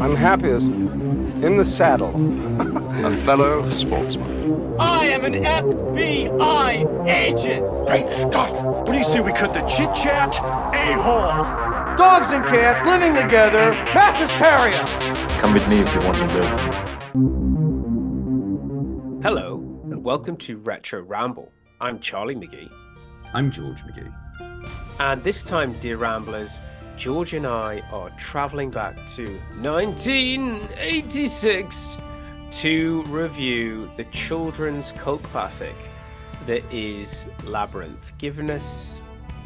I'm happiest in the saddle. A fellow sportsman. I am an FBI agent. Great Scott! What do you say we cut the chit chat? A hole. Dogs and cats living together. Mass hysteria. Come with me if you want to live. Hello, and welcome to Retro Ramble. I'm Charlie McGee. I'm George McGee. And this time, dear Ramblers, George and I are traveling back to 1986 to review the children's cult classic that is Labyrinth, given us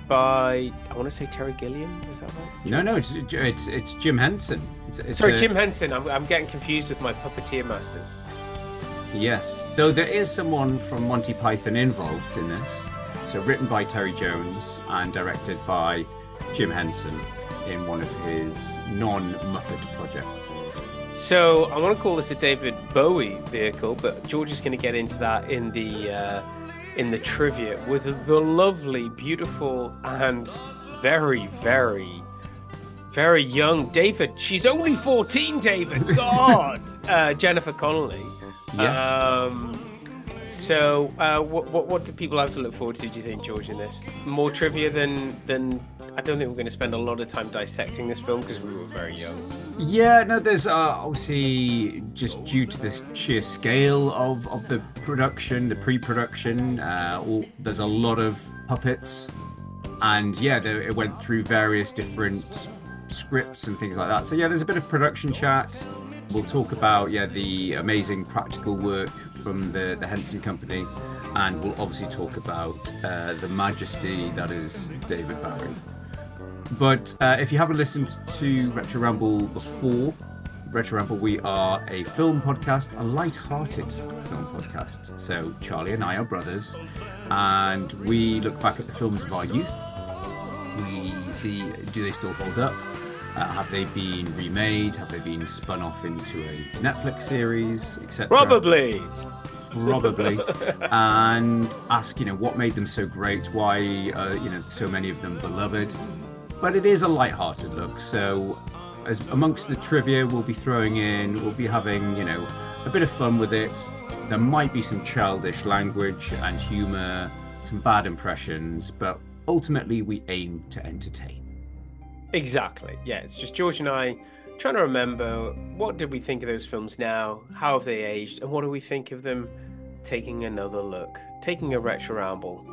by I want to say Terry Gilliam. Is that right? No, no, it's it's, it's Jim Henson. It's, it's Sorry, a- Jim Henson. I'm, I'm getting confused with my puppeteer masters. Yes, though there is someone from Monty Python involved in this. So written by Terry Jones and directed by Jim Henson in one of his non-Muppet projects. So I want to call this a David Bowie vehicle, but George is going to get into that in the uh, in the trivia with the lovely, beautiful, and very, very, very young David. She's only fourteen, David. God, uh, Jennifer Connelly. Yes. Um, so, uh, what, what what do people have to look forward to? Do you think, George, in this more trivia than than? I don't think we're going to spend a lot of time dissecting this film because we were very young. Yeah, no, there's uh, obviously just due to the sheer scale of, of the production, the pre-production, uh, all, there's a lot of puppets, and yeah, there, it went through various different scripts and things like that. So yeah, there's a bit of production chat. We'll talk about yeah the amazing practical work from the the Henson Company, and we'll obviously talk about uh, the majesty that is David Bowie. But uh, if you haven't listened to Retro Ramble before, Retro Ramble, we are a film podcast, a light-hearted film podcast. So Charlie and I are brothers, and we look back at the films of our youth. We see do they still hold up? Uh, have they been remade? Have they been spun off into a Netflix series, etc.? Probably. probably and ask you know what made them so great why uh, you know so many of them beloved but it is a light-hearted look so as amongst the trivia we'll be throwing in we'll be having you know a bit of fun with it there might be some childish language and humor some bad impressions but ultimately we aim to entertain Exactly. Yeah, it's just George and I trying to remember what did we think of those films now, how have they aged, and what do we think of them taking another look, taking a retro ramble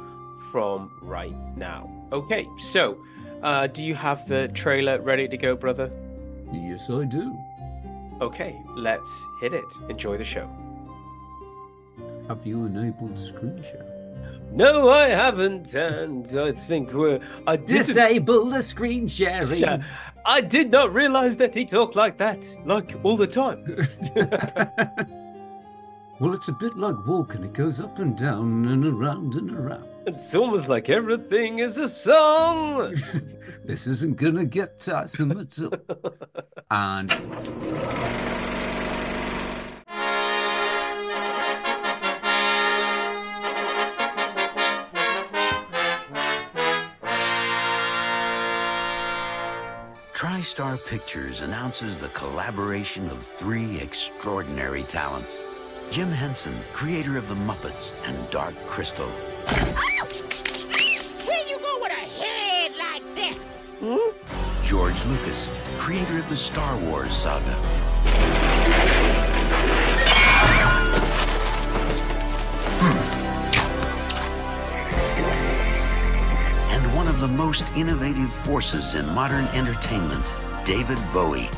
from right now. Okay, so uh, do you have the trailer ready to go, brother? yes i do Okay, let's hit it. Enjoy the show. have you enabled screen share No, I haven't, and I think we're. I didn't. disable the screen sharing I did not realize that he talked like that, like all the time. Well, it's a bit like walking. It goes up and down and around and around. It's almost like everything is a song. This isn't gonna get tiresome at all. and TriStar Pictures announces the collaboration of three extraordinary talents. Jim Henson, creator of The Muppets and Dark Crystal. Where you go with a head like that? George Lucas, creator of the Star Wars saga. The most innovative forces in modern entertainment, David Bowie.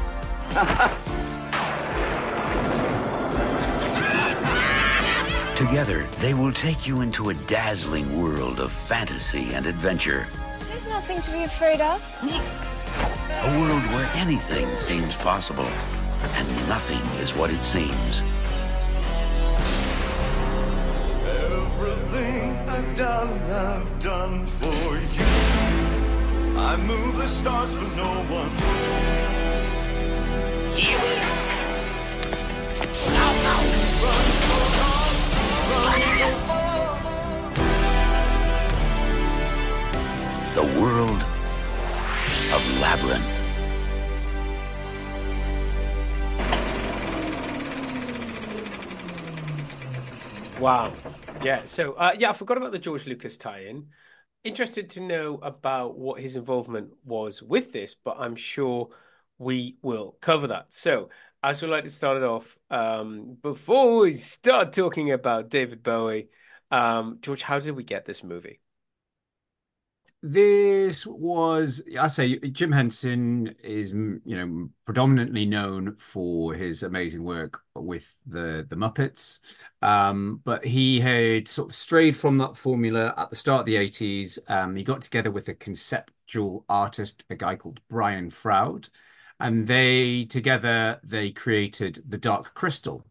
Together, they will take you into a dazzling world of fantasy and adventure. There's nothing to be afraid of. A world where anything seems possible and nothing is what it seems. I've done, I've done for you. I move the stars no one. The world of Labyrinth. Wow. Yeah. So, uh, yeah, I forgot about the George Lucas tie-in. Interested to know about what his involvement was with this, but I'm sure we will cover that. So, as we like to start it off, um, before we start talking about David Bowie, um, George, how did we get this movie? This was, I say, Jim Henson is, you know, predominantly known for his amazing work with the the Muppets, um, but he had sort of strayed from that formula at the start of the 80s. Um, he got together with a conceptual artist, a guy called Brian Froud, and they together they created The Dark Crystal,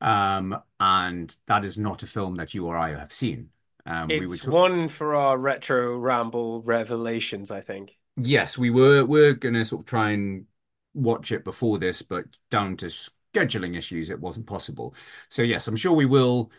um, and that is not a film that you or I have seen. Um, it's we one for our retro ramble revelations, I think. Yes, we were we're gonna sort of try and watch it before this, but down to scheduling issues, it wasn't possible. So yes, I'm sure we will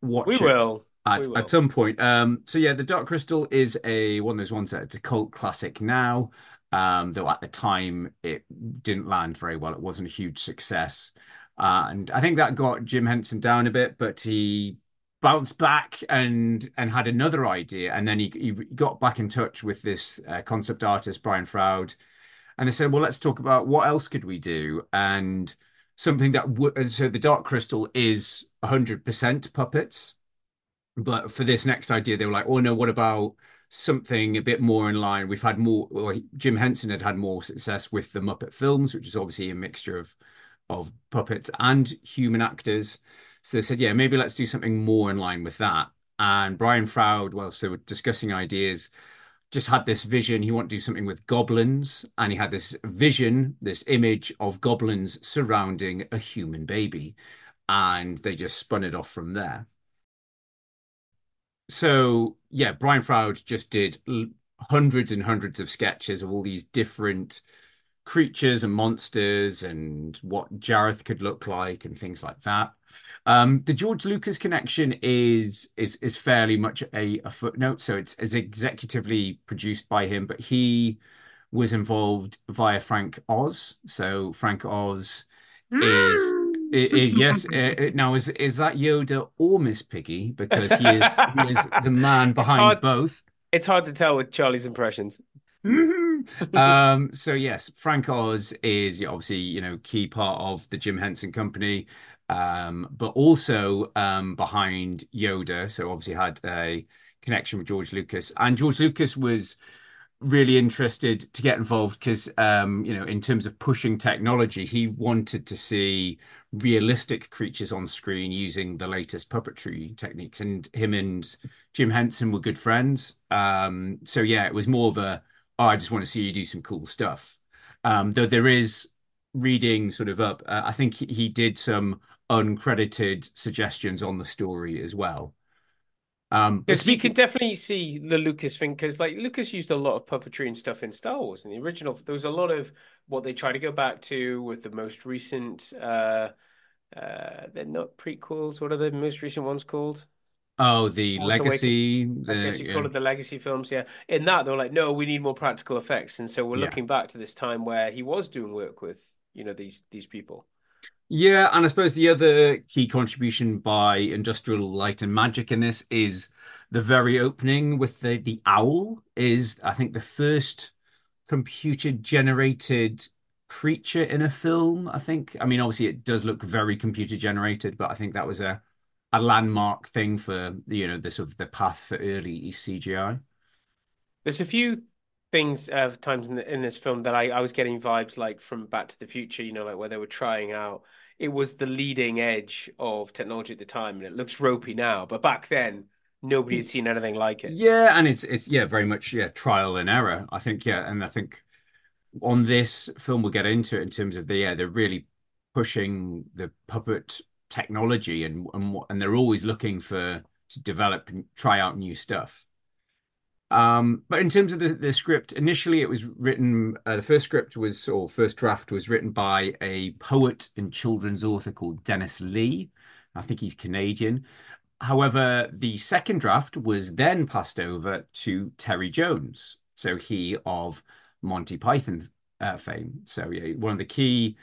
watch we it will. At, we will. at some point. Um, so yeah, The Dark Crystal is a one of those ones that it's a cult classic now. Um, though at the time it didn't land very well. It wasn't a huge success. Uh, and I think that got Jim Henson down a bit, but he bounced back and and had another idea, and then he he got back in touch with this uh, concept artist Brian Froud, and they said, well, let's talk about what else could we do, and something that would so the Dark Crystal is 100% puppets, but for this next idea, they were like, oh no, what about something a bit more in line? We've had more. Well, Jim Henson had had more success with the Muppet films, which is obviously a mixture of of puppets and human actors. So they said, yeah, maybe let's do something more in line with that. And Brian Froud, whilst they were discussing ideas, just had this vision. He wanted to do something with goblins, and he had this vision, this image of goblins surrounding a human baby. And they just spun it off from there. So, yeah, Brian Froud just did hundreds and hundreds of sketches of all these different creatures and monsters and what Jareth could look like and things like that. Um, the George Lucas connection is is is fairly much a, a footnote, so it's, it's executively produced by him, but he was involved via Frank Oz. So Frank Oz is. Is, yes. Uh, now, is is that Yoda or Miss Piggy? Because he is he is the man behind it's both. It's hard to tell with Charlie's impressions. um, so yes, Frank Oz is obviously you know key part of the Jim Henson Company, um, but also um, behind Yoda. So obviously had a connection with George Lucas, and George Lucas was really interested to get involved because um, you know in terms of pushing technology, he wanted to see realistic creatures on screen using the latest puppetry techniques, and him and Jim Henson were good friends. Um, so yeah, it was more of a oh, I just want to see you do some cool stuff. Um, though there is reading sort of up, uh, I think he did some uncredited suggestions on the story as well. Um, because you can definitely see the Lucas thing because like Lucas used a lot of puppetry and stuff in Star Wars in the original. There was a lot of what they try to go back to with the most recent. uh uh They're not prequels. What are the most recent ones called? Oh, the Force legacy. The, I guess you yeah. call it the legacy films. Yeah. In that, they were like, no, we need more practical effects, and so we're yeah. looking back to this time where he was doing work with you know these these people. Yeah, and I suppose the other key contribution by Industrial Light and Magic in this is the very opening with the the owl is I think the first computer generated creature in a film. I think. I mean, obviously, it does look very computer generated, but I think that was a a landmark thing for you know the sort of the path for early CGI. There's a few things of uh, times in, the, in this film that I, I was getting vibes like from Back to the Future, you know, like where they were trying out. It was the leading edge of technology at the time, and it looks ropey now, but back then nobody had seen anything like it. Yeah, and it's it's yeah very much yeah trial and error. I think yeah, and I think on this film we'll get into it in terms of the yeah they're really pushing the puppet technology and and and they're always looking for to develop and try out new stuff. Um, but in terms of the, the script, initially it was written, uh, the first script was, or first draft was written by a poet and children's author called Dennis Lee. I think he's Canadian. However, the second draft was then passed over to Terry Jones. So he of Monty Python uh, fame. So yeah, one of the key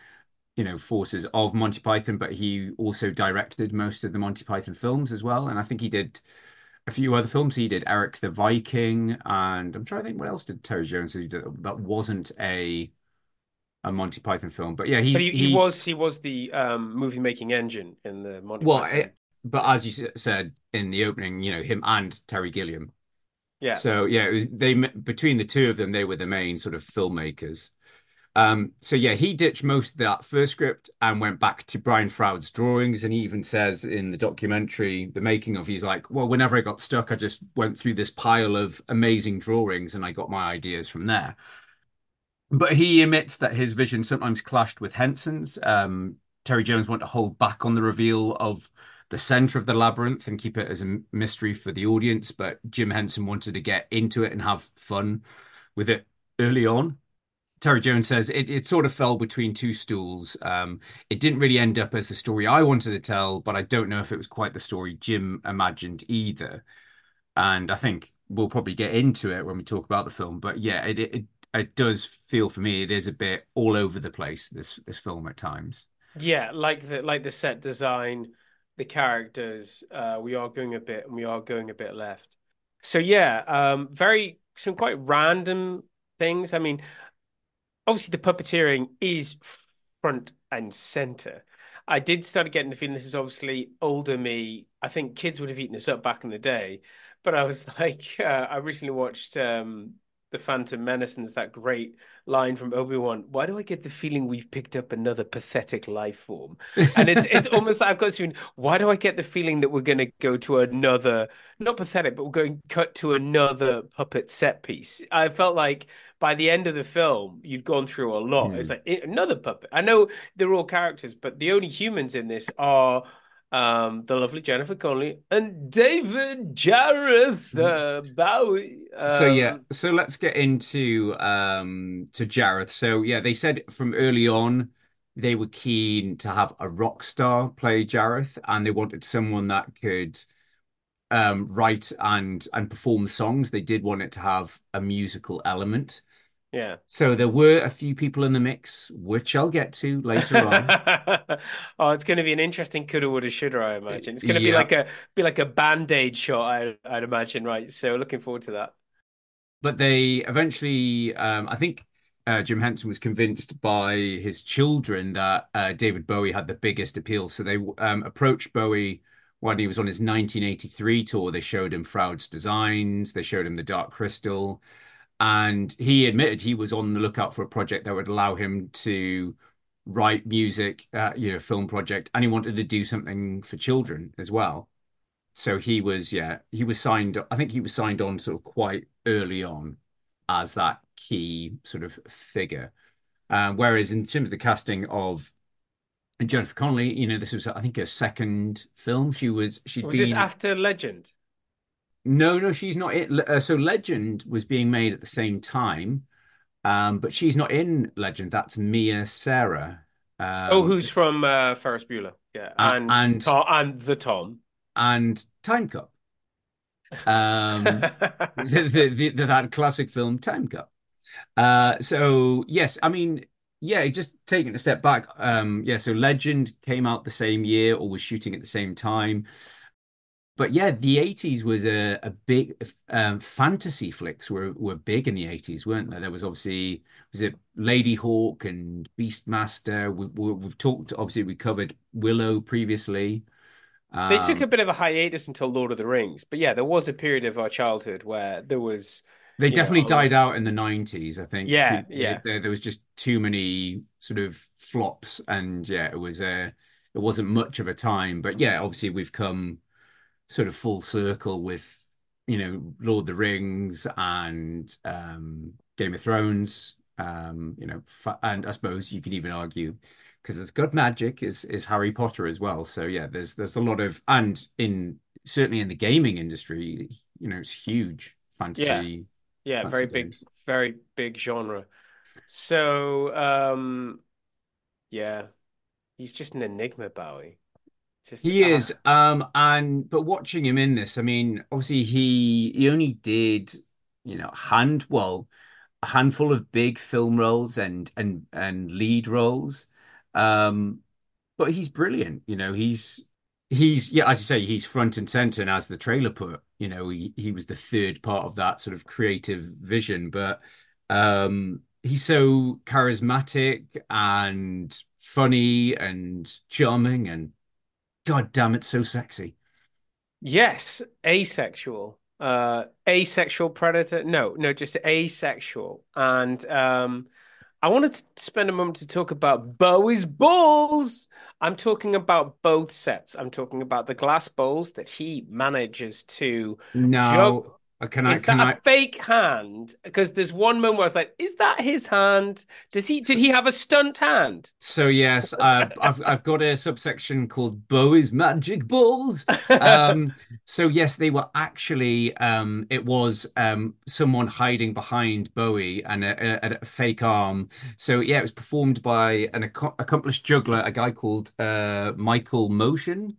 you know, forces of Monty Python, but he also directed most of the Monty Python films as well. And I think he did a few other films. He did Erik the Viking, and I'm trying to think what else did Terry Jones do that wasn't a a Monty Python film. But yeah, he but he, he, he was he was the um, movie making engine in the Monty well, it, but as you said in the opening, you know, him and Terry Gilliam. Yeah. So yeah, it was they between the two of them, they were the main sort of filmmakers. Um, so yeah, he ditched most of that first script and went back to Brian Froud's drawings. And he even says in the documentary, the making of, he's like, well, whenever I got stuck, I just went through this pile of amazing drawings and I got my ideas from there. But he admits that his vision sometimes clashed with Henson's. Um, Terry Jones wanted to hold back on the reveal of the center of the labyrinth and keep it as a mystery for the audience, but Jim Henson wanted to get into it and have fun with it early on. Terry Jones says it, it sort of fell between two stools. Um, it didn't really end up as the story I wanted to tell, but I don't know if it was quite the story Jim imagined either. And I think we'll probably get into it when we talk about the film. But yeah, it, it it does feel for me it is a bit all over the place this this film at times. Yeah, like the like the set design, the characters. Uh, we are going a bit, and we are going a bit left. So yeah, um, very some quite random things. I mean, obviously the puppeteering is front and center. I did start getting the feeling this is obviously older me. I think kids would have eaten this up back in the day, but I was like, uh, I recently watched um, the Phantom Menace, and there's that great line from Obi Wan. Why do I get the feeling we've picked up another pathetic life form? And it's it's almost like I've got this feeling. Why do I get the feeling that we're going to go to another, not pathetic, but we're going cut to another puppet set piece? I felt like by the end of the film, you'd gone through a lot. Mm. It's like another puppet. I know they're all characters, but the only humans in this are um, the lovely Jennifer Connelly and David Jareth uh, Bowie. Um, so yeah, so let's get into um, to Jareth. So yeah, they said from early on they were keen to have a rock star play Jareth, and they wanted someone that could um, write and and perform songs. They did want it to have a musical element. Yeah. So there were a few people in the mix, which I'll get to later on. oh, it's going to be an interesting coulda, woulda, shoulda. I imagine it's going to yeah. be like a be like a band aid shot. I, I'd imagine, right? So looking forward to that. But they eventually, um, I think uh, Jim Henson was convinced by his children that uh, David Bowie had the biggest appeal. So they um, approached Bowie when he was on his 1983 tour. They showed him Froud's designs. They showed him the Dark Crystal and he admitted he was on the lookout for a project that would allow him to write music, uh, you know, film project, and he wanted to do something for children as well. So he was, yeah, he was signed. I think he was signed on sort of quite early on as that key sort of figure. Uh, whereas in terms of the casting of Jennifer Connelly, you know, this was I think her second film. She was she was been... this after Legend. No, no, she's not in. Uh, so Legend was being made at the same time, um, but she's not in Legend. That's Mia Sara. Um, oh, who's from uh, Ferris Bueller? Yeah, and and, Tom, and the Tom and Timecop. Um, the, the, the, the, that classic film Timecop. Uh, so yes, I mean, yeah, just taking a step back. Um, yeah, so Legend came out the same year or was shooting at the same time but yeah, the 80s was a, a big um, fantasy flicks were were big in the 80s, weren't there? There was obviously was it Ladyhawke and Beastmaster. We, we, have talked obviously we covered Willow previously. Um, they took a bit of a hiatus until Lord of the Rings, but yeah, there was a period of our childhood where there was. They definitely know, died out in the 90s, I think. Yeah, yeah. There, there was just too many sort of flops, and yeah, it was a it wasn't much of a time. But yeah, obviously we've come sort of full circle with you know Lord of the Rings and um, Game of Thrones. Um, you know, and I suppose you could even argue because it's got magic is is Harry Potter as well. So yeah, there's there's a lot of and in certainly in the gaming industry, you know, it's huge fantasy. Yeah, yeah, very games. big, very big genre. So um, yeah, he's just an enigma, Bowie. Just, he uh, is, um, and but watching him in this, I mean, obviously he he only did, you know, hand well, a handful of big film roles and and and lead roles. Um, but he's brilliant. You know, he's he's yeah, as you say, he's front and center. And as the trailer put, you know, he he was the third part of that sort of creative vision. But um, he's so charismatic and funny and charming and god damn it, so sexy. Yes, asexual. Uh, asexual predator. No, no, just asexual. And um, I wanted to spend a moment to talk about Bowie's balls. I'm talking about both sets. I'm talking about the glass bowls that he manages to no. Uh, can I? Is can that I? a fake hand? Because there's one moment where I was like, "Is that his hand? Does he? Did he have a stunt hand?" So yes, uh, I've I've got a subsection called Bowie's Magic Balls. Um, so yes, they were actually. Um, it was um, someone hiding behind Bowie and a, a, a fake arm. So yeah, it was performed by an ac accomplished juggler, a guy called uh, Michael Motion.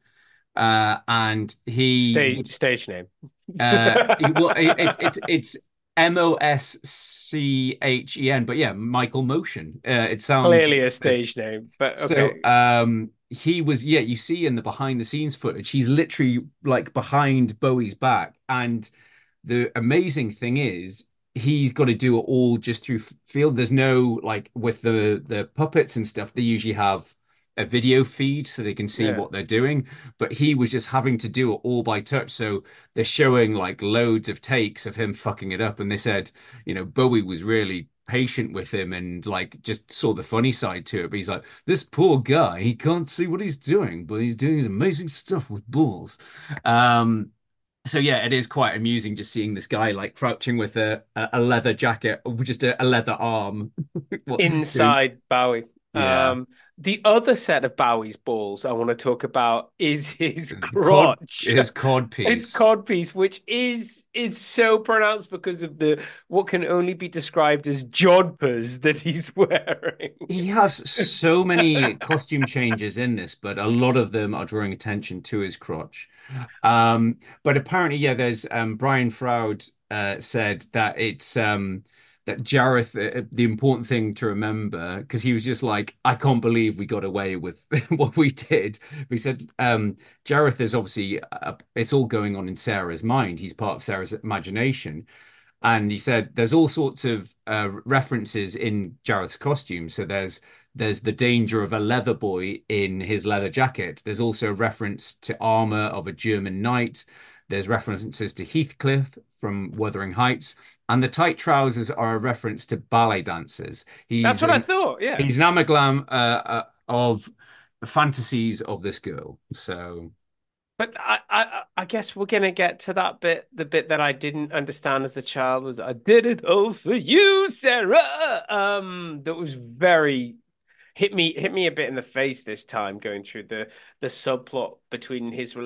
Uh, and he stage stage name. Uh, well, it, it's it's it's M O S C H E N, but yeah, Michael Motion. Uh, it sounds clearly a stage name, but okay. So, um, he was yeah. You see in the behind the scenes footage, he's literally like behind Bowie's back, and the amazing thing is he's got to do it all just through field. There's no like with the the puppets and stuff. They usually have a video feed so they can see yeah. what they're doing. But he was just having to do it all by touch. So they're showing like loads of takes of him fucking it up. And they said, you know, Bowie was really patient with him and like just saw the funny side to it. But he's like, this poor guy, he can't see what he's doing, but he's doing his amazing stuff with balls. Um, so yeah, it is quite amusing just seeing this guy like crouching with a a leather jacket, just a, a leather arm inside Bowie. Yeah. Um, the other set of Bowie's balls I want to talk about is his crotch. His cod piece. His cod piece, which is is so pronounced because of the what can only be described as jodhpurs that he's wearing. He has so many costume changes in this, but a lot of them are drawing attention to his crotch. Um, but apparently, yeah, there's um, Brian Froud uh, said that it's um, that Jareth, uh, the important thing to remember, because he was just like, I can't believe we got away with what we did. He said, um, Jareth is obviously, uh, it's all going on in Sarah's mind. He's part of Sarah's imagination. And he said, there's all sorts of uh, references in Jareth's costume. So there's there's the danger of a leather boy in his leather jacket. There's also a reference to armor of a German knight. There's references to Heathcliff from Wuthering Heights, and the tight trousers are a reference to ballet dancers. He's That's what an, I thought. Yeah, he's an amalgam uh, uh, of fantasies of this girl. So, but I, I, I guess we're gonna get to that bit. The bit that I didn't understand as a child was I did it all for you, Sarah. Um, that was very hit me hit me a bit in the face this time going through the the subplot between his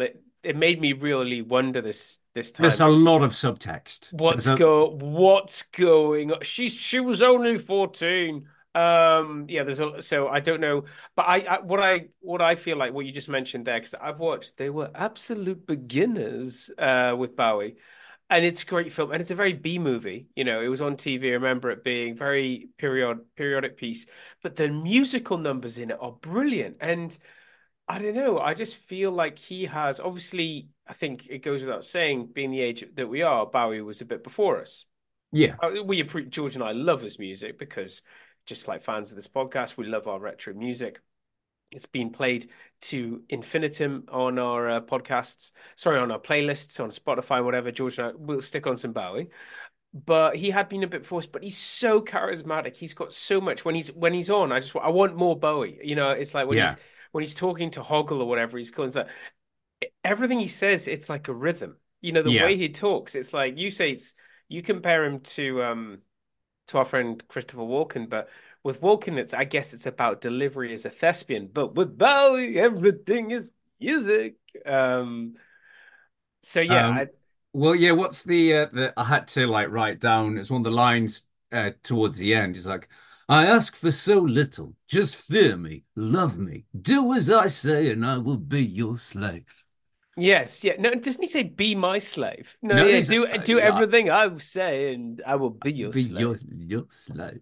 it made me really wonder this this time. There's a lot of subtext. What's a... go what's going on? She she was only 14. Um yeah, there's a so I don't know, but I, I what I what I feel like what you just mentioned there because I've watched they were absolute beginners uh with Bowie. And it's a great film, and it's a very B movie. You know, it was on TV. I remember it being very period periodic piece, but the musical numbers in it are brilliant. And I don't know. I just feel like he has obviously. I think it goes without saying, being the age that we are, Bowie was a bit before us. Yeah, uh, we George and I love his music because, just like fans of this podcast, we love our retro music. It's been played to infinitum on our uh, podcasts. Sorry, on our playlists on Spotify, whatever. George and I will stick on some Bowie but he had been a bit forced. But he's so charismatic. He's got so much when he's when he's on. I just I want more Bowie. You know, it's like when yeah. he's when he's talking to Hoggle or whatever he's calling that, everything he says, it's like a rhythm. You know, the yeah. way he talks, it's like you say it's you compare him to um to our friend Christopher Walken, but with Walken, it's I guess it's about delivery as a thespian, but with Bowie, everything is music. Um so yeah, um, I, well, yeah. What's the uh, the I had to like write down? It's one of the lines uh, towards the end. It's like I ask for so little. Just fear me, love me, do as I say, and I will be your slave. Yes, yeah. No, doesn't he say "be my slave"? No, no yeah. Do do everything I say, and I will be your be slave. Your, your slave.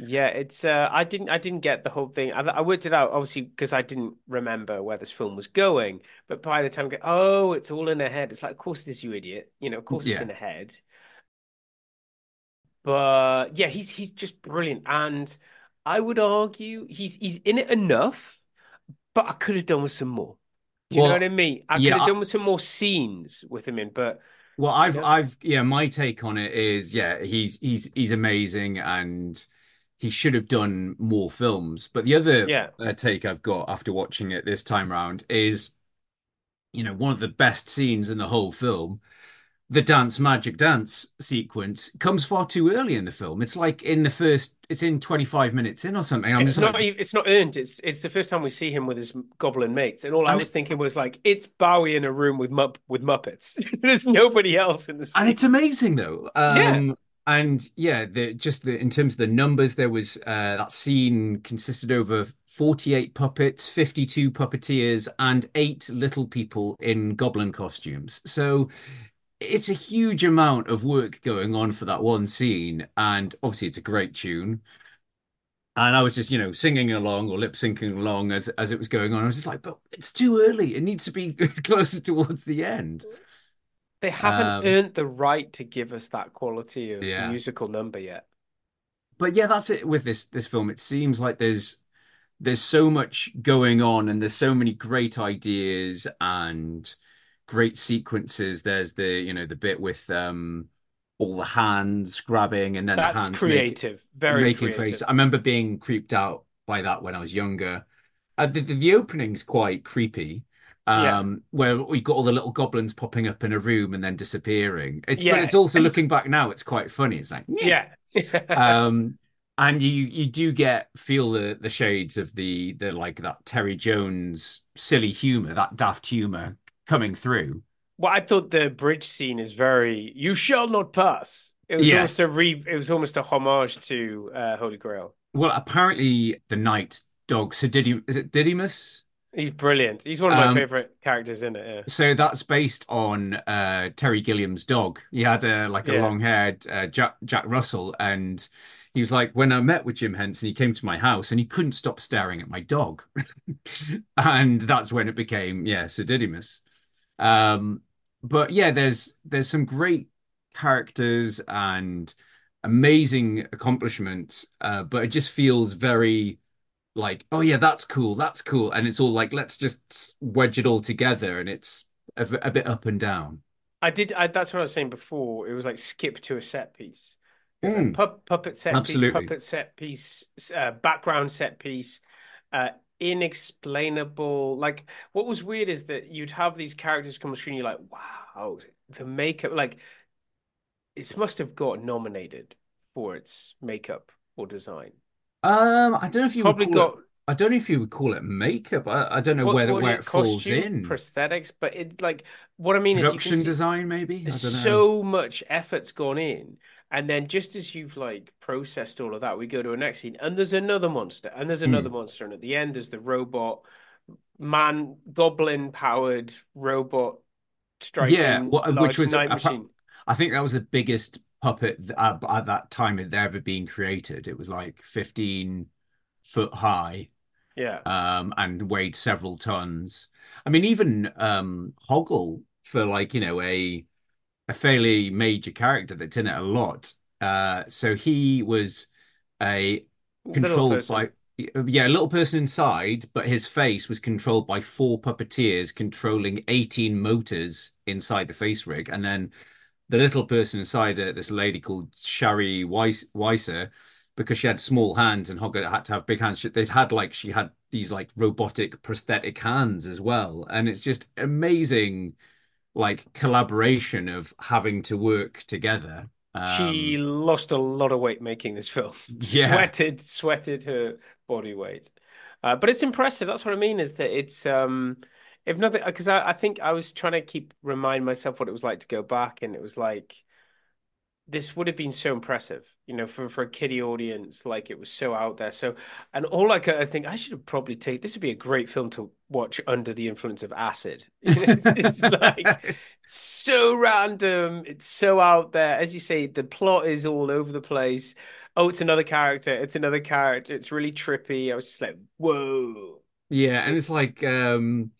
Yeah, it's uh, I didn't I didn't get the whole thing. I, I worked it out obviously because I didn't remember where this film was going. But by the time I go, oh, it's all in her head. It's like, of course it is, you idiot. You know, of course it's in her head. But yeah, he's he's just brilliant, and I would argue he's he's in it enough, but I could have done with some more. Do you know what I mean? I yeah, could have done with some more scenes with him in, but Well, I've, Yeah. I've, yeah, my take on it is, yeah, he's, he's, he's amazing and he should have done more films. But the other Yeah. uh, take I've got after watching it this time round is, you know, one of the best scenes in the whole film, the dance magic dance sequence comes far too early in the film. It's like in the first, it's in 25 minutes in or something. I'm it's not like, it's not earned. It's it's the first time we see him with his goblin mates, and all I And was thinking was like, it's Bowie in a room with Mupp with Muppets. There's nobody else in the scene. And it's amazing though. Yeah. Um, and yeah, the just the in terms of the numbers, there was uh, that scene consisted over 48 puppets, 52 puppeteers, and eight little people in goblin costumes. So it's a huge amount of work going on for that one scene, and obviously it's a great tune. And I was just, you know, singing along or lip syncing along as as it was going on. I was just like, but it's too early. It needs to be closer towards the end. They haven't Um, earned the right to give us that quality of Yeah. musical number yet. but yeah, that's it with this this film. It seems like there's there's so much going on and there's so many great ideas and great sequences. There's the, you know, the bit with um all the hands grabbing and then the That's hands make- creative, very making creative. face. I remember being creeped out by that when I was younger. Uh, the, the the opening's quite creepy. Yeah. Um, where we got all the little goblins popping up in a room and then disappearing. It's, Yeah. but it's also looking back now, it's quite funny. It's like, Yeah. um, and you you do get feel the the shades of the the like that Terry Jones silly humor, that daft humor coming through. Well, I thought the bridge scene is very "You shall not pass." It was Yes. almost a re. It was almost a homage to uh, Holy Grail. Well, apparently the knight dog, Sir Didi, is it Didymus? He's brilliant. He's one of my Um, favorite characters in it. Yeah. So that's based on uh, Terry Gilliam's dog. He had a like a Yeah. long-haired uh, Jack Jack Russell, and he was like, when I met with Jim Henson, he came to my house and he couldn't stop staring at my dog, and that's when it became yeah, Sir Didymus. Um, but yeah, there's there's some great characters and amazing accomplishments, uh, but it just feels very like, oh yeah, that's cool, that's cool, and it's all like, let's just wedge it all together, and it's a, a bit up and down. I did. I, that's what I was saying before. It was like skip to a set piece. It was Mm. like pup, puppet set Absolutely. piece, puppet set piece, uh, background set piece, uh, inexplainable. Like what was weird is that you'd have these characters come on screen. You're like, wow, the makeup. Like it must have got nominated for its makeup or design. Um, I don't know if you Probably would call got it, I don't know if you would call it makeup. I, I don't know what, where what where it- it falls in. prosthetics, but it like what I mean is you Production design, maybe. I There's don't know. so much effort's gone in, and then just as you've like processed all of that, we go to a next scene, and there's another monster, and there's another Hmm. monster, and at the end there's the robot man goblin powered robot striking Yeah, which was night appa- machine. I think that was the biggest puppet at, at that time had ever been created. It was like 15 foot high, Yeah, um, and weighed several tons. I mean, even um, Hoggle for like you know a a fairly major character that's in it a lot. Uh, so he was a controlled by yeah, a little person inside, but his face was controlled by four puppeteers controlling 18 motors inside the face rig, and then the little person inside it, this lady called Shari Weiss, Weiser, because she had small hands and Hoggle had to have big hands. she- They'd had like she had these like robotic prosthetic hands as well, and it's just amazing, like collaboration of having to work together. she Um, lost a lot of weight making this film. Yeah. Sweated, sweated her body weight. Uh, but it's impressive. That's what I mean is that it's um if nothing because I, I think I was trying to keep remind myself what it was like to go back and it was like this would have been so impressive, you know, for, for a kiddie audience, like it was so out there. So, and all I could I thinking, I should have probably take this would be a great film to watch under the influence of acid. It's just like so random, it's so out there. As you say, the plot is all over the place. oh, it's another character, it's another character. It's really trippy. I was just like, whoa. Yeah, and it's like um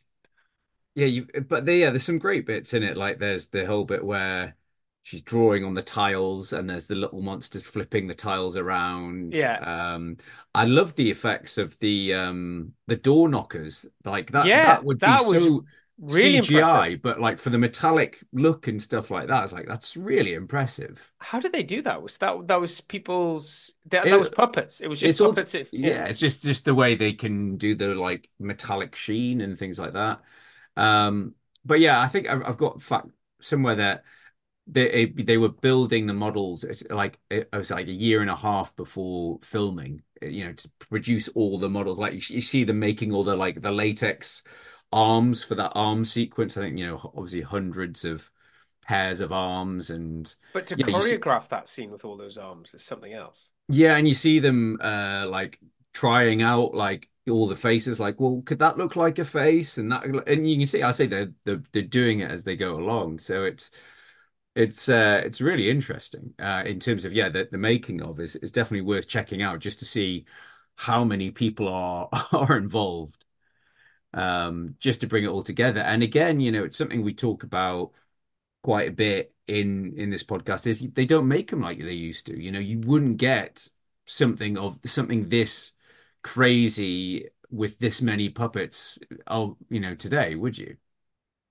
yeah, you but there, yeah, there's some great bits in it. Like there's the whole bit where she's drawing on the tiles and there's the little monsters flipping the tiles around. Yeah. Um I love the effects of the um the door knockers. Like that Yeah, that would be that was so really CGI, impressive. but like for the metallic look and stuff like that, it's like that's really impressive. How did they do that? Was that that was people's that, It- that was puppets? It was just It's all puppets. it- yeah, it's just just the way they can do the like metallic sheen and things like that. Um, but yeah, I think I've, I've got fact somewhere that they eh, they were building the models like eh, oh, it was like a year and a half before filming, eh, you know, to produce all the models. Like you, you see them making all the like the latex arms for that arm sequence. I think you know, obviously hundreds of pairs of arms and But to yeah, you see- choreograph that scene with all those arms is something else. yeah, and you see them uh like trying out like all the faces like, well, could that look like a face? And that and you can see I say they're they're, they're doing it as they go along. So it's it's uh it's really interesting uh in terms of yeah, the, the making of is is definitely worth checking out just to see how many people are are involved um just to bring it all together. And again, you know, it's something we talk about quite a bit in in this podcast is they don't make them like they used to. You know, you wouldn't get something of something this crazy with this many puppets of you know today, would you?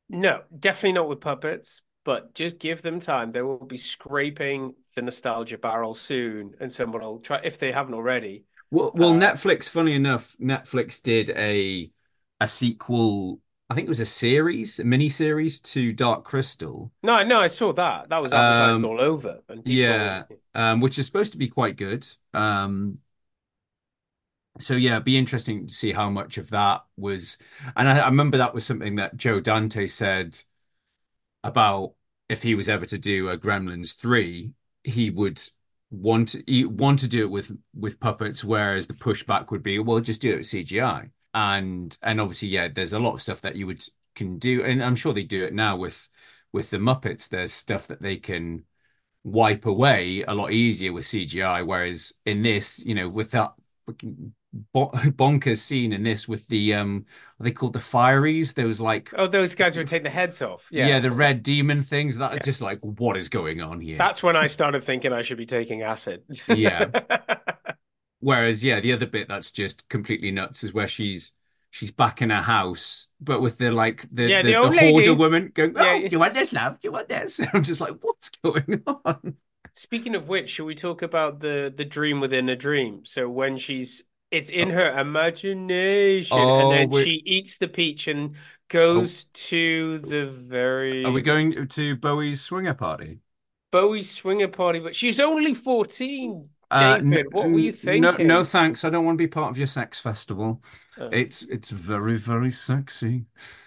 No, definitely not with puppets, but just give them time. They will be scraping the nostalgia barrel soon, and someone will try if they haven't already. Well, well, Netflix. Funny enough, Netflix did a a sequel. I think it was a series, a mini series to Dark Crystal. No, no, I saw that. That was advertised Um, all over, and people, Yeah, um, which is supposed to be quite good. Um, so yeah, it'd be interesting to see how much of that was. And I, I remember that was something that Joe Dante said about if he was ever to do a Gremlins 3, he would want he want to do it with with puppets, whereas the pushback would be, well, just do it with CGI. And and obviously, yeah, there's a lot of stuff that you would can do, and I'm sure they do it now with with the Muppets. There's stuff that they can wipe away a lot easier with CGI, whereas in this, you know, with that bonkers scene in this with the um, are they called the Fireys? There was like Oh, those guys were taking the heads off. Yeah, yeah, the red demon things that are just like, what is going on here? That's when I started thinking I should be taking acid. Yeah. Whereas, yeah, the other bit that's just completely nuts is where she's she's back in her house, but with the like the Yeah, the, the the hoarder woman going, "Oh, Yeah, yeah. you want this, love? You want this?" I'm just like, "What's going on?" Speaking of which, should we talk about the the dream within a dream? So when she's it's in her imagination, Oh, and then we- she eats the peach and goes to the very Are we going to Bowie's swinger party? Bowie's swinger party, but she's only 14. Uh, David, n- what were you thinking? No, no, thanks. I don't want to be part of your sex festival. Oh. It's it's very very sexy.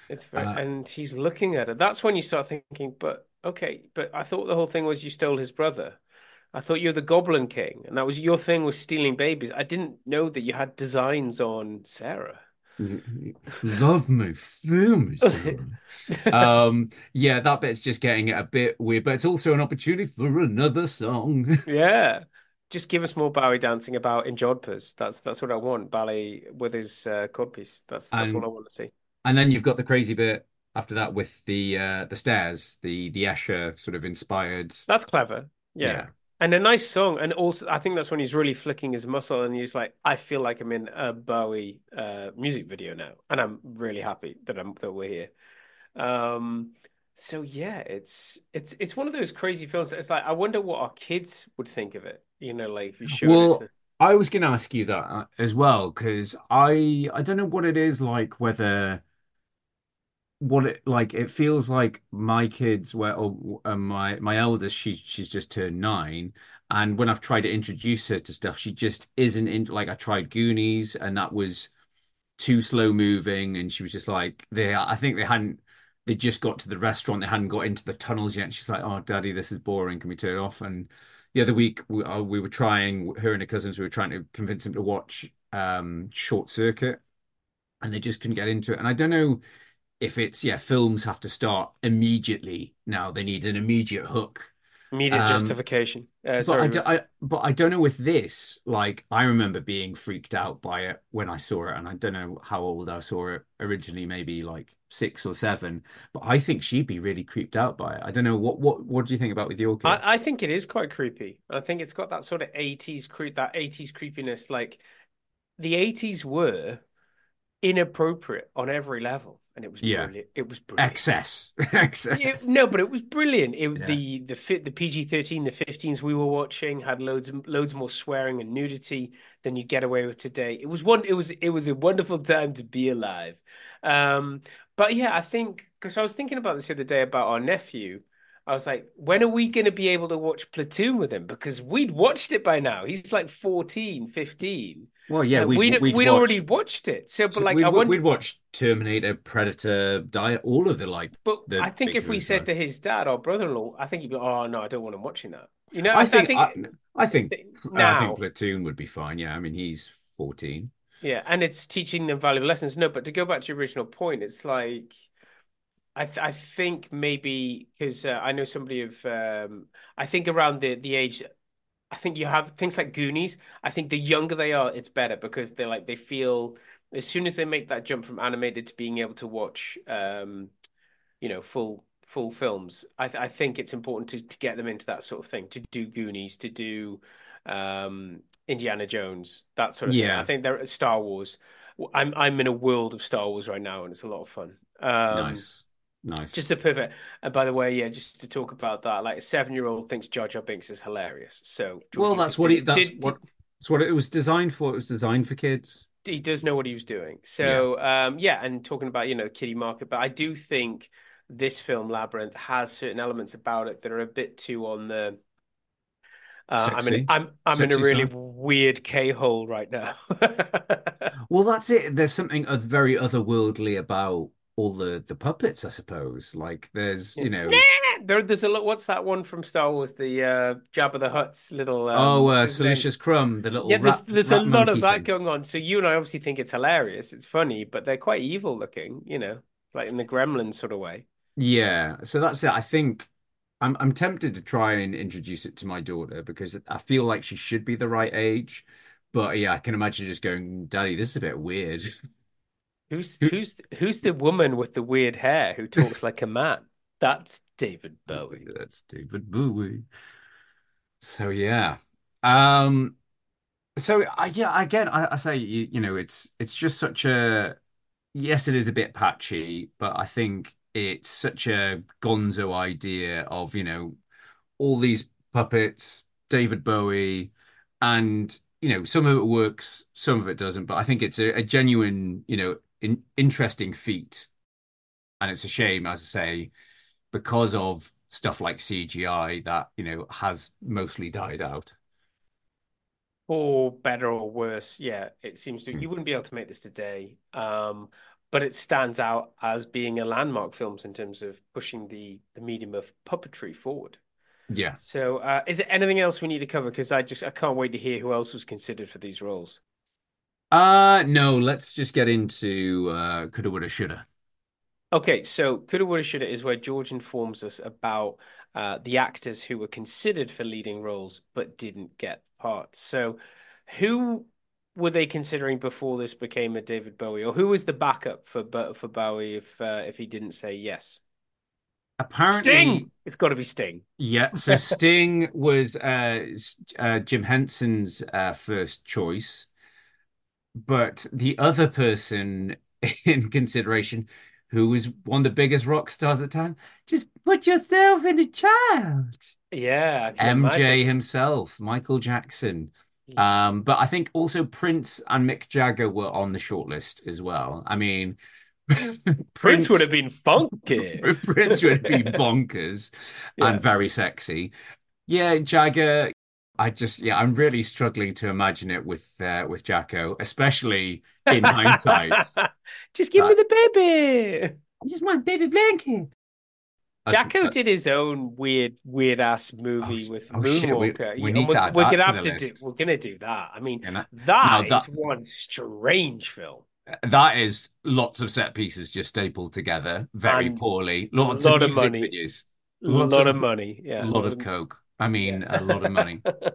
It's very, Uh, and he's looking at her. That's when you start thinking, but okay, but I thought the whole thing was you stole his brother. I thought you were the Goblin King, and that was your thing was stealing babies. I didn't know that you had designs on Sarah. Love me, feel me. Sarah. um, yeah, that bit's just getting it a bit weird, but it's also an opportunity for another song. Yeah. Just give us more Bowie dancing about in Jodhpurs. That's that's what I want. Ballet with his uh, codpiece. That's that's And- what I want to see. And then you've got the crazy bit after that with the uh the stairs, the the Escher sort of inspired. That's clever. Yeah. Yeah. And a nice song. And also, I think that's when he's really flicking his muscle and he's like, I feel like I'm in a Bowie uh, music video now. And I'm really happy that I'm that we're here. Um, so yeah, it's it's it's one of those crazy films. It's like I wonder what our kids would think of it. You know, like if you showed Well, I was going to ask you that uh, as well because I I don't know what it is like whether what it like it feels like my kids were or uh, my my eldest she's she's just turned nine and when I've tried to introduce her to stuff she just isn't into like I tried Goonies and that was too slow moving and she was just like they I think they hadn't they just got to the restaurant they hadn't got into the tunnels yet she's like oh daddy this is boring can we turn it off? And the other week we, uh, we were trying her and her cousins we were trying to convince them to watch um Short Circuit and they just couldn't get into it and I don't know if it's yeah films have to start immediately now they need an immediate hook Immediate Um, justification. Uh, But sorry, I, do, was- I, but I don't know with this. Like, I remember being freaked out by it when I saw it, and I don't know how old I saw it originally, maybe like six or seven. But I think she'd be really creeped out by it. I don't know what what what do you think about with your kids? I, I think it is quite creepy. I think it's got that sort of 80s creep, that 80s creepiness. Like the 80s were inappropriate on every level, and it was Yeah. brilliant. It was brilliant. Excess, excess. It- no, but it was brilliant. It, Yeah. The the fit the PG thirteen, the fifteens we were watching had loads loads more swearing and nudity than you get away with today. It was one. It was it was a wonderful time to be alive. Um, but yeah, I think because I was thinking about this the other day about our nephew. I was like, when are we going to be able to watch Platoon with him? Because we'd watched it by now. He's like 14, 15. Well, yeah, we'd, we'd, we'd, we'd watch- already watched it. So, but like, we'd, I wonder, we'd watch Terminator, Predator, Die, all of the like. But the I think if we said to his dad or brother-in-law, I think he'd be, oh no, I don't want him watching that. You know, I think, I, think I think, I now, think Platoon would be fine. Yeah, I mean, he's fourteen. yeah, and it's teaching them valuable lessons. No, but to go back to your original point, it's like, I th I think maybe because uh, I know somebody of, um, I think around the the age, I think you have things like Goonies. I think the younger they are, it's better because they're like they feel as soon as they make that jump from animated to being able to watch, um, you know, full full films. I, th I think it's important to, to get them into that sort of thing, to do Goonies, to do um, Indiana Jones, that sort of thing. I think they're Star Wars. I'm I'm in a world of Star Wars right now, and it's a lot of fun. Um, nice, nice. Just a pivot, And by the way, yeah, just to talk about that, like a seven-year-old thinks Jar Jar Binks is hilarious. So well, that's what he. did- That's did- what. That's what it was designed for. It was designed for kids. he does know what he was doing. So um yeah, and talking about, you know, the kiddie market, but I do think this film Labyrinth has certain elements about it that are a bit too on the uh, I'm in I'm I'm in a really side. weird K-hole right now. Well, that's it. There's something very otherworldly about all the the puppets, I suppose. Like there's, you know, there, there's a lot. What's that one from Star Wars? The uh, Jabba the Hutt's little. Um, oh, uh, what's his name? Salacious Crumb, the little Yeah, there's rat- there's a lot of that thing. going on. So you and I obviously think it's hilarious. It's funny, but they're quite evil looking. You know, like in the Gremlins sort of way. Yeah, so that's it. I think I'm I'm tempted to try and introduce it to my daughter because I feel like she should be the right age. But yeah, I can imagine just going, Daddy, this is a bit weird. Who's who's who's the woman with the weird hair who talks like a man? That's David Bowie. That's David Bowie. So yeah. Um so I yeah, again I, I say you, you know it's it's just such a yes, it is a bit patchy, but I think it's such a gonzo idea of, you know, all these puppets, David Bowie, and you know, some of it works, some of it doesn't, but I think it's a, a genuine, you know, in, interesting feat. And it's a shame, as I say, because of stuff like CGI that, you know, has mostly died out. Or better or worse, yeah, it seems to Hmm. you wouldn't be able to make this today. Um, but it stands out as being a landmark films in terms of pushing the the medium of puppetry forward. Yeah. So, uh, is there anything else we need to cover? Because I just I can't wait to hear who else was considered for these roles. Uh no, let's just get into uh coulda, woulda, shoulda. Okay, so Coulda Woulda Shoulda is where George informs us about uh, the actors who were considered for leading roles but didn't get parts. So, who were they considering before this became a David Bowie, or who was the backup for for Bowie if uh, if he didn't say yes? Apparently, Sting. It's got to be Sting. Yeah, so Sting was uh, uh, Jim Henson's uh, first choice, but the other person in consideration, who was one of the biggest rock stars at the time, just put yourself in a child. Yeah, MJ imagine. himself, Michael Jackson. Um, but I think also Prince and Mick Jagger were on the shortlist as well. I mean, Prince would have been funky. Prince would be bonkers Yeah. and very sexy. Yeah, Jagger. I just yeah, I'm really struggling to imagine it with uh, with Jacko, especially in hindsight. Just give Uh, me the baby. I just want baby blanket. Jacko did his own weird, weird ass movie sh- with oh shit, we- Moonwalker. we Yeah, need to we're, add we're that gonna to have the to do. We're gonna do that. I mean, You know? that Now is one strange film. That is lots of set pieces just stapled together very And poorly. Lots lot of of music money. videos. A lot of money. Yeah. A lot of coke. I mean, a lot of money.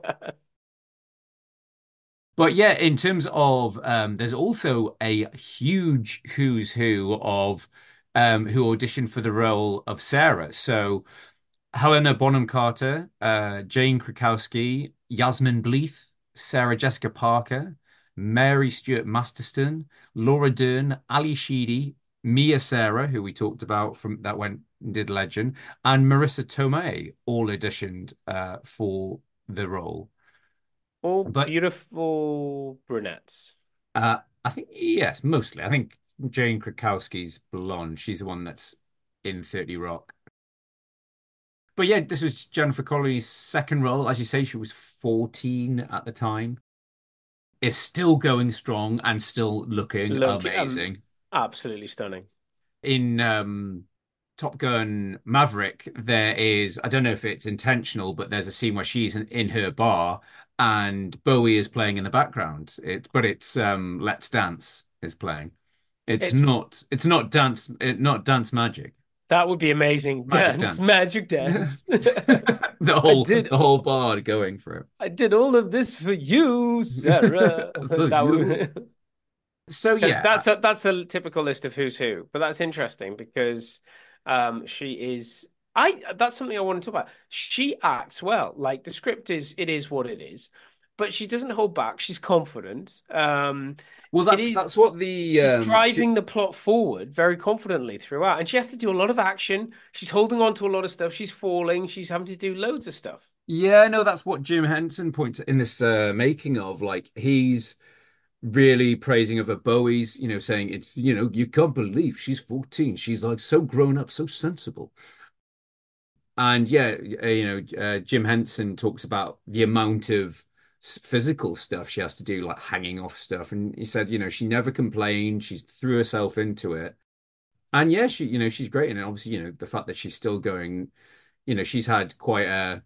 But yeah, in terms of um, there's also a huge who's who of um, who auditioned for the role of Sarah. So Helena Bonham Carter, uh, Jane Krakowski, Yasmine Bleeth, Sarah Jessica Parker, Mary Stuart Masterson, Laura Dern, Ally Sheedy, Mia Sara, who we talked about from that went did Legend, and Marisa Tomei all auditioned uh, for the role. All But- beautiful brunettes. Uh, I think yes, mostly. I think Jane Krakowski's blonde. She's the one that's in 30 Rock. But yeah, this was Jennifer Connelly's second role. As you say, she was 14 at the time. Is still going strong and still looking Look, um, amazing. Absolutely stunning. in um Top Gun Maverick, there is, I don't know if it's intentional, but there's a scene where she's in, in her bar and Bowie is playing in the background. It, but it's um Let's Dance is playing. It's, It's- not, it's not dance, it, not dance magic. That would be amazing. Magic Dance, dance. magic dance. The whole, did- the whole bar going for it. I did all of this for you, Sarah. For That you. would- So yeah, that's a that's a typical list of who's who, but that's interesting because um she is I that's something I want to talk about. She acts well. Like the script is it is what it is, but she doesn't hold back. She's confident. Um well, that's is- that's what the she's um, driving the plot forward very confidently throughout, and she has to do a lot of action. She's holding on to a lot of stuff. She's falling. She's having to do loads of stuff. Yeah, no, that's what Jim Henson points in this uh, making of. Like he's really praising of a Bowie's, you know, saying it's, you know, you can't believe she's 14. She's like so grown up, so sensible. And yeah, you know, uh, Jim Henson talks about the amount of physical stuff she has to do, like hanging off stuff. And he said, you know, she never complained. She threw herself into it. And yeah, she, you know, she's great. And obviously, you know, the fact that she's still going, you know, she's had quite a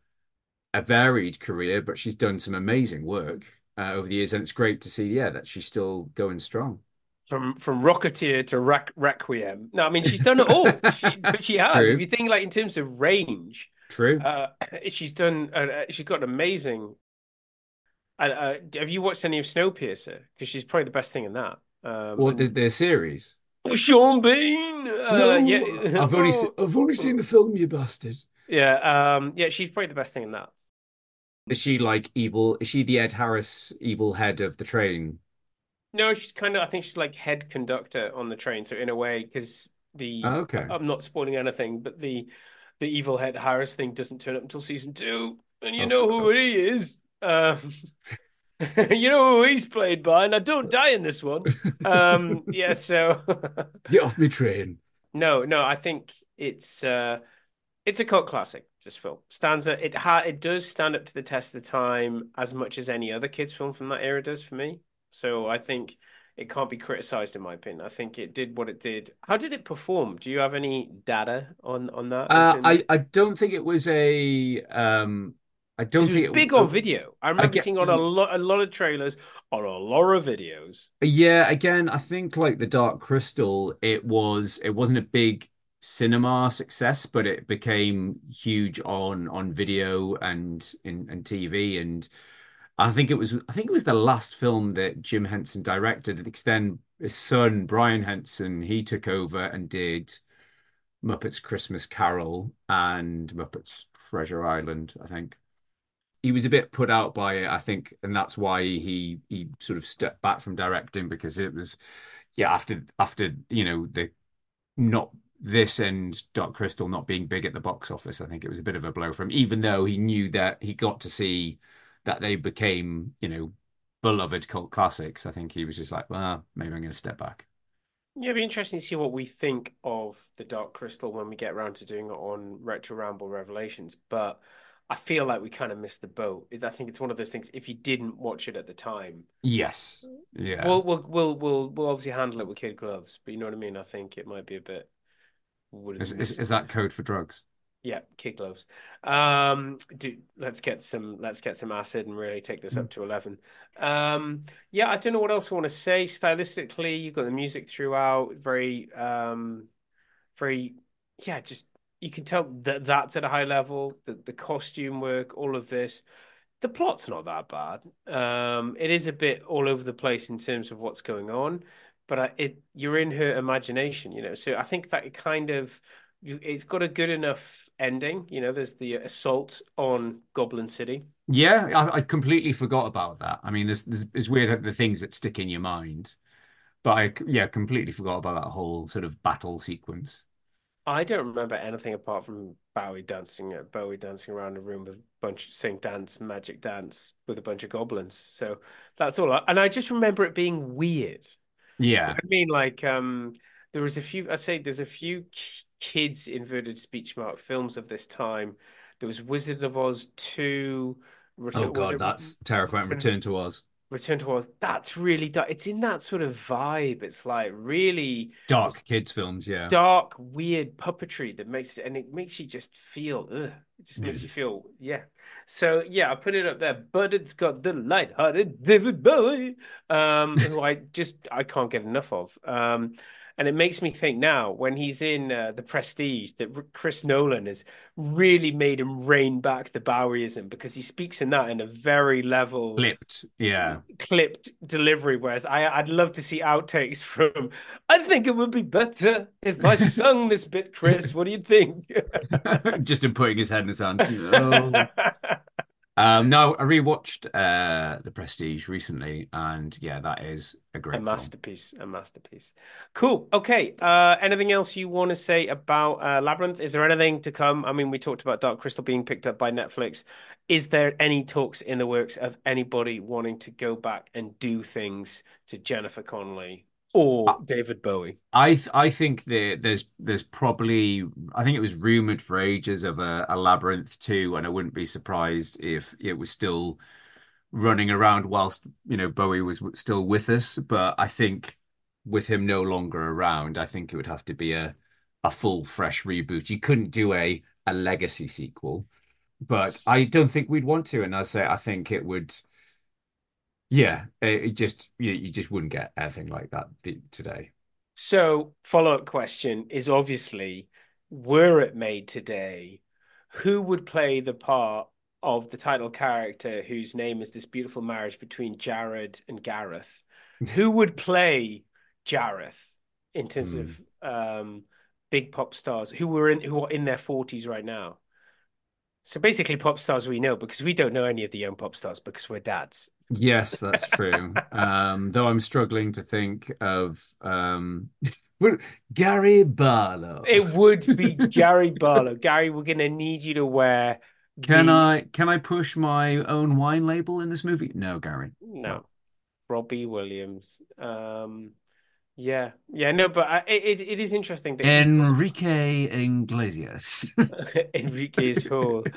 a varied career, but she's done some amazing work uh, over the years, and it's great to see, yeah, that she's still going strong. From from Rocketeer to Req- Requiem. No, I mean she's done it all. She, but she has. True. If you think like in terms of range, True. uh, she's done. Uh, she's got an amazing. Uh, uh, have you watched any of Snowpiercer? Because she's probably the best thing in that. Um, the, the series? Sean Bean. Uh, no, yeah. I've only se- I've only seen the film, you bastard. Yeah, um, yeah, she's probably the best thing in that. Is she like evil? Is she the Ed Harris evil head of the train? No, she's kind of. I think she's like head conductor on the train. So in a way, because the Oh, okay. I'm not spoiling anything, but the the evil head Harris thing doesn't turn up until season two, and you Of know who he is. Um, you know who he's played by, and I don't die in this one. Um, yeah, so Get off me train. no, no, I think it's uh, it's a cult classic. This film stands it ha it does stand up to the test of time as much as any other kids film from that era does for me. So I think it can't be criticized in my opinion. I think it did what it did. How did it perform? Do you have any data on on that? Uh, I I don't think it was a um. I don't think was it big on video. I remember get- seeing on a lot a lot of trailers on a lot of videos. Yeah, again, I think like the Dark Crystal, it was it wasn't a big cinema success, but it became huge on on video and in and TV. And I think it was I think it was the last film that Jim Henson directed. Because then his son Brian Henson he took over and did Muppets Christmas Carol and Muppets Treasure Island. I think he was a bit put out by it, I think, and that's why he he sort of stepped back from directing because it was, yeah, after after you know the not this and Dark Crystal not being big at the box office, I think it was a bit of a blow for him, even though he knew that he got to see that they became, you know, beloved cult classics. I think he was just like, well, maybe I'm going to step back. Yeah, it'd be interesting to see what we think of the Dark Crystal when we get around to doing it on Retro Ramble Revelations. But I feel like we kind of missed the boat. I think it's one of those things. If you didn't watch it at the time, Yes, yeah. we'll we'll we'll we'll, we'll obviously handle it with kid gloves. But you know what I mean. I think it might be a bit. Would have Is, is, is that code for drugs? Yeah, kid gloves. Um, do let's get some let's get some acid and really take this up to eleven. Um, yeah, I don't know what else I want to say. Stylistically, you've got the music throughout, very um, very yeah, just you can tell that that's at a high level. The the costume work, all of this. The plot's not that bad. Um, it is a bit all over the place in terms of what's going on, but I, it you're in her imagination, you know. So I think that it kind of you, it's got a good enough ending. You know, there's the assault on Goblin City. Yeah, I, I completely forgot about that. I mean, there's, there's it's weird the things that stick in your mind, but I yeah completely forgot about that whole sort of battle sequence. I don't remember anything apart from Bowie dancing, uh, Bowie dancing around a room with a bunch of sing dance, magic dance with a bunch of goblins. So that's all. I, and I just remember it being weird. Yeah, I mean, like um, there was a few. I say there's a few kids inverted speech mark films of this time. There was Wizard of Oz two. Return, oh God, that's terrifying. Return to Oz. Return to Oz. That's really dark. It's in that sort of vibe. It's like really dark kids films, yeah. Dark, weird puppetry that makes it, and it makes you just feel. Ugh, it just makes you feel, yeah. So yeah, I put it up there, but it's got the light-hearted David Bowie, um, who I just I can't get enough of. Um, and it makes me think now when he's in uh, the Prestige that Chris Nolan has really made him rein back the Bowieism because he speaks in that in a very level, clipped, yeah, clipped delivery. Whereas I, I'd love to see outtakes from. I think it would be better if I sung this bit, Chris. What do you think? Just in putting his head in his hands. Oh. Um, no, I rewatched uh, The Prestige recently, and yeah, that is a great a masterpiece. Film. A masterpiece. Cool. Okay. Uh, anything else you want to say about uh, Labyrinth? Is there anything to come? I mean, we talked about Dark Crystal being picked up by Netflix. Is there any talks in the works of anybody wanting to go back and do things to Jennifer Connelly or uh, David Bowie. I th- I think that there's there's probably I think it was rumored for ages of a, a labyrinth too, and I wouldn't be surprised if it was still running around whilst you know Bowie was still with us. But I think with him no longer around, I think it would have to be a a full fresh reboot. You couldn't do a a legacy sequel, but I don't think we'd want to. And I say I think it would yeah, it just you, you just wouldn't get anything like that today. So, follow up question is obviously, were it made today, who would play the part of the title character whose name is this beautiful marriage between Jared and Gareth? who would play Jareth in terms mm. of um, big pop stars who were in who are in their forties right now? So basically, pop stars we know because we don't know any of the young pop stars because we're dads. Yes, that's true. um, though I'm struggling to think of um, Gary Barlow. It would be Gary Barlow. Gary, we're going to need you to wear. Can the... I can I push my own wine label in this movie? No, Gary. No. Robbie Williams. Um, yeah, yeah, no, but I, it it is interesting. That Enrique Iglesias. Enrique's is who.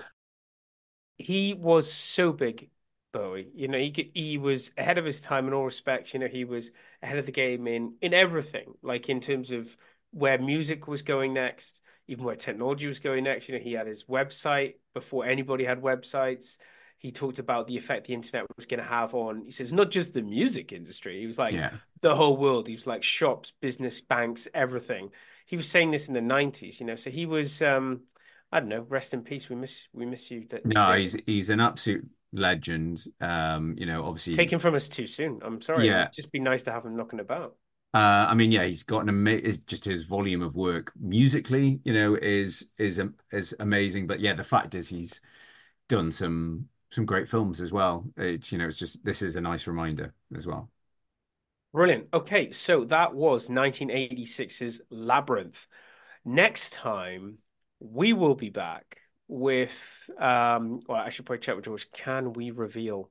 He was so big Bowie. You know, he could, he was ahead of his time in all respects. You know, he was ahead of the game in in everything, like in terms of where music was going next, even where technology was going next. You know, he had his website before anybody had websites. He talked about the effect the internet was going to have on. He says not just the music industry. He was like yeah. the whole world. He was like shops, business, banks, everything. He was saying this in the nineties. You know, so he was. um I don't know. Rest in peace. We miss we miss you. That, no, he's he's an absolute legend. Um, you know, obviously taken from us too soon. I'm sorry. Yeah, It'd just be nice to have him knocking about. Uh, I mean, yeah, he's got an amazing. Just his volume of work musically, you know, is is is amazing. But yeah, the fact is, he's done some some great films as well. It's you know, it's just this is a nice reminder as well. Brilliant. Okay, so that was 1986's Labyrinth. Next time we will be back with um well I should probably check with George. Can we reveal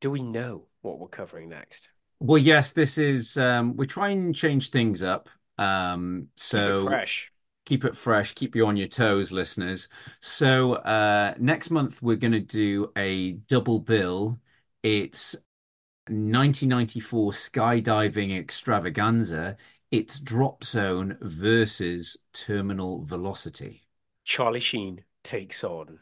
do we know what we're covering next? Well, yes, this is um we try and change things up. Um so keep fresh. Keep it fresh, keep you on your toes, listeners. So uh next month we're gonna do a double bill. It's 1994 skydiving extravaganza. It's drop zone versus terminal velocity. Charlie Sheen takes on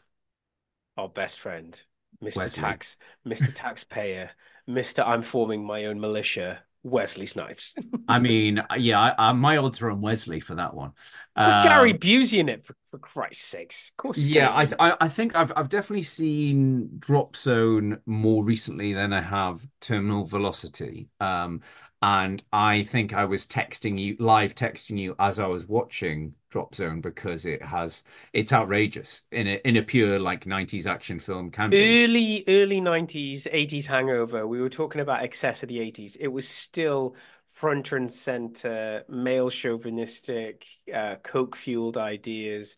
our best friend, Mr. Wesley. Tax, Mr. Taxpayer, Mr. I'm forming my own militia, Wesley Snipes. I mean, yeah, I, I, my odds are on Wesley for that one. Um, Gary Busey in it for, for Christ's sakes. Of course. Yeah, I, I, I think I've I've definitely seen Drop Zone more recently than I have Terminal Velocity. Um, and I think I was texting you, live texting you as I was watching Drop Zone because it has it's outrageous in a in a pure like 90s action film can be. Early early 90s, 80s hangover. We were talking about excess of the 80s. It was still front and center, male chauvinistic, uh, coke fueled ideas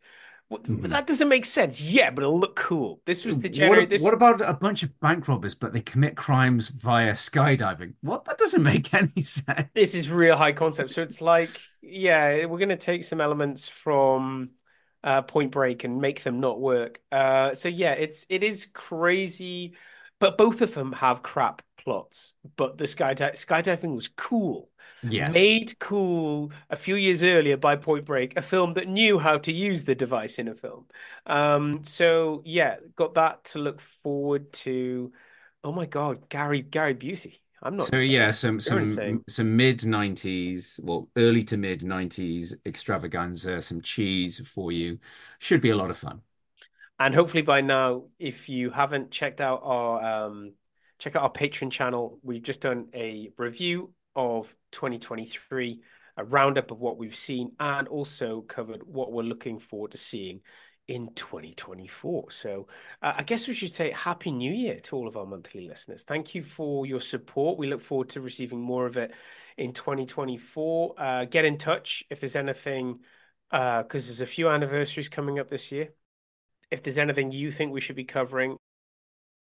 Mm-hmm. That doesn't make sense. Yeah, but it'll look cool. This was the generation. What, this... what, about a bunch of bank robbers, but they commit crimes via skydiving? What? That doesn't make any sense. This is real high concept. So it's like, yeah, we're going to take some elements from uh, Point Break and make them not work. Uh, so yeah, it's it is crazy, but both of them have crap plots. But the skydi- skydiving was cool. Yes. Made cool a few years earlier by Point Break, a film that knew how to use the device in a film. Um, so yeah, got that to look forward to. Oh my God, Gary Gary Busey. I'm not. So insane. yeah, some some some mid nineties, well, early to mid nineties extravaganza, some cheese for you. Should be a lot of fun. And hopefully by now, if you haven't checked out our um, check out our Patreon channel. We've just done a review of 2023, a roundup of what we've seen, and also covered what we're looking forward to seeing in 2024. So uh, I guess we should say Happy New Year to all of our monthly listeners. Thank you for your support. We look forward to receiving more of it in 2024. Uh, get in touch if there's anything, because uh, there's a few anniversaries coming up this year. If there's anything you think we should be covering,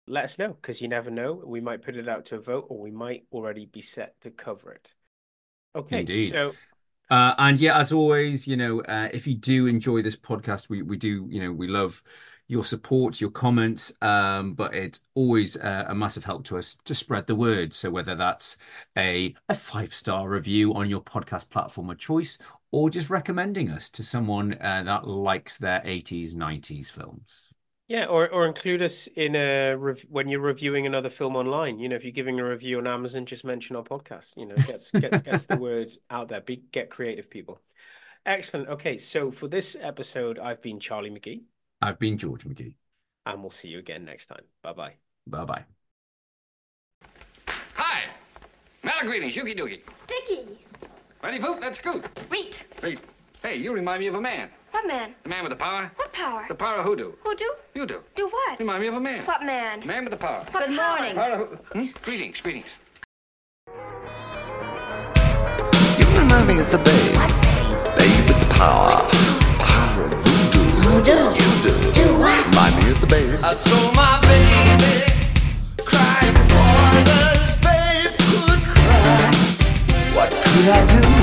let us know because you never know. We might put it out to a vote or we might already be set to cover it. Okay. Indeed. So uh, and yeah, as always, you know, uh, if you do enjoy this podcast, we we do, you know, we love your support, your comments, um, but it's always uh, a massive help to us to spread the word. So whether that's a a five star review on your podcast platform of choice, or just recommending us to someone uh, that likes their 80s, 90s films. Yeah, or or include us in a rev- when you're reviewing another film online. You know, if you're giving a review on Amazon, just mention our podcast. You know, gets gets gets the word out there. Be get creative, people. Excellent. Okay, so for this episode, I've been Charlie McGee. I've been George McGee. And we'll see you again next time. Bye bye. Bye bye. Hi. Mala greetings, Yuki Dookie. Dickie. Ready, Poop? Let's scoot. Wait. Wait. Hey, you remind me of a man. What man? The man with the power. What power? The power of hoodoo. Hoodoo? You do. Do what? Remind me of a man. What man? Man with the power. What Good power? morning. Power of, hmm? Greetings, greetings. You remind me of the babe. Babe with the power. Power of voodoo. Voodoo? You do. Do what? Remind me of the babe. I saw my baby crying for this babe could cry. What could I do?